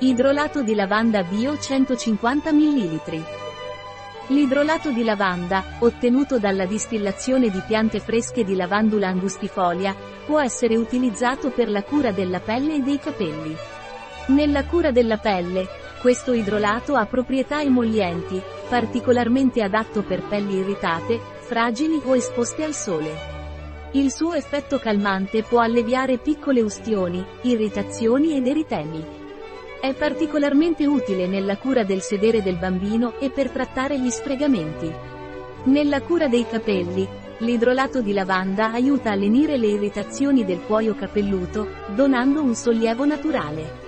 Idrolato di lavanda bio 150 ml. L'idrolato di lavanda, ottenuto dalla distillazione di piante fresche di lavandula angustifolia, può essere utilizzato per la cura della pelle e dei capelli. Nella cura della pelle, questo idrolato ha proprietà emollienti, particolarmente adatto per pelli irritate, fragili o esposte al sole. Il suo effetto calmante può alleviare piccole ustioni, irritazioni ed eritemi. È particolarmente utile nella cura del sedere del bambino e per trattare gli sfregamenti. Nella cura dei capelli, l'idrolato di lavanda aiuta a lenire le irritazioni del cuoio capelluto, donando un sollievo naturale.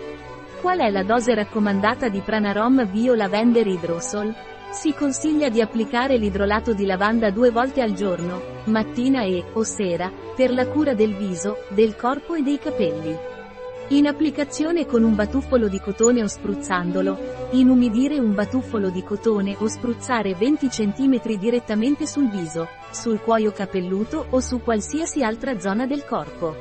Qual è la dose raccomandata di Pranarom Bio Lavender Hydrosol? Si consiglia di applicare l'idrolato di lavanda due volte al giorno, mattina e, o sera, per la cura del viso, del corpo e dei capelli. In applicazione con un batuffolo di cotone o spruzzandolo. Inumidire un batuffolo di cotone o spruzzare 20 cm direttamente sul viso, sul cuoio capelluto o su qualsiasi altra zona del corpo.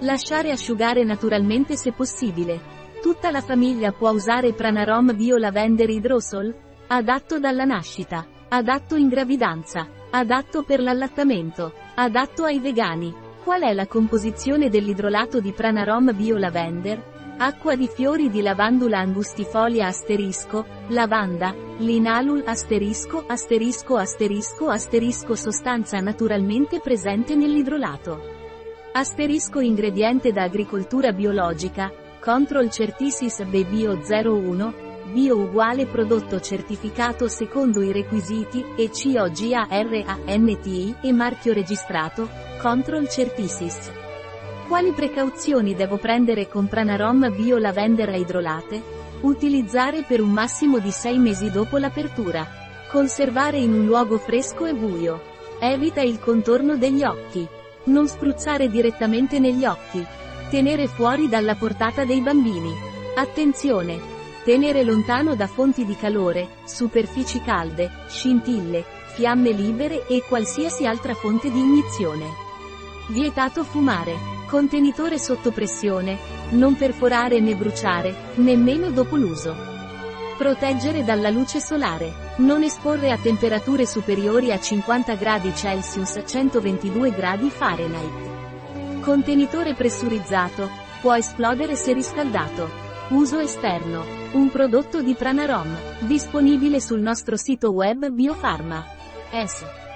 Lasciare asciugare naturalmente se possibile. Tutta la famiglia può usare Pranarom Bio Lavender Hydrosol? Adatto dalla nascita. Adatto in gravidanza. Adatto per l'allattamento. Adatto ai vegani. Qual è la composizione dell'idrolato di Pranarom Bio Lavender? Acqua di fiori di lavandula angustifolia asterisco, lavanda, linalul asterisco asterisco asterisco asterisco sostanza naturalmente presente nell'idrolato. Asterisco ingrediente da agricoltura biologica, Control Certisis Bio 01, bio uguale prodotto certificato secondo i requisiti, e COGARANTI, e marchio registrato, Control Certisis. Quali precauzioni devo prendere con Pranarom Bio Lavender idrolate? Utilizzare per un massimo di 6 mesi dopo l'apertura. Conservare in un luogo fresco e buio. Evita il contorno degli occhi. Non spruzzare direttamente negli occhi. Tenere fuori dalla portata dei bambini. Attenzione! Tenere lontano da fonti di calore, superfici calde, scintille, fiamme libere e qualsiasi altra fonte di ignizione. Vietato fumare. Contenitore sotto pressione. Non perforare né bruciare, nemmeno dopo l'uso. Proteggere dalla luce solare. Non esporre a temperature superiori a 50 gradi Celsius 122 gradi Fahrenheit. Contenitore pressurizzato. Può esplodere se riscaldato. Uso esterno. Un prodotto di Pranarom. Disponibile sul nostro sito web Biofarma. S.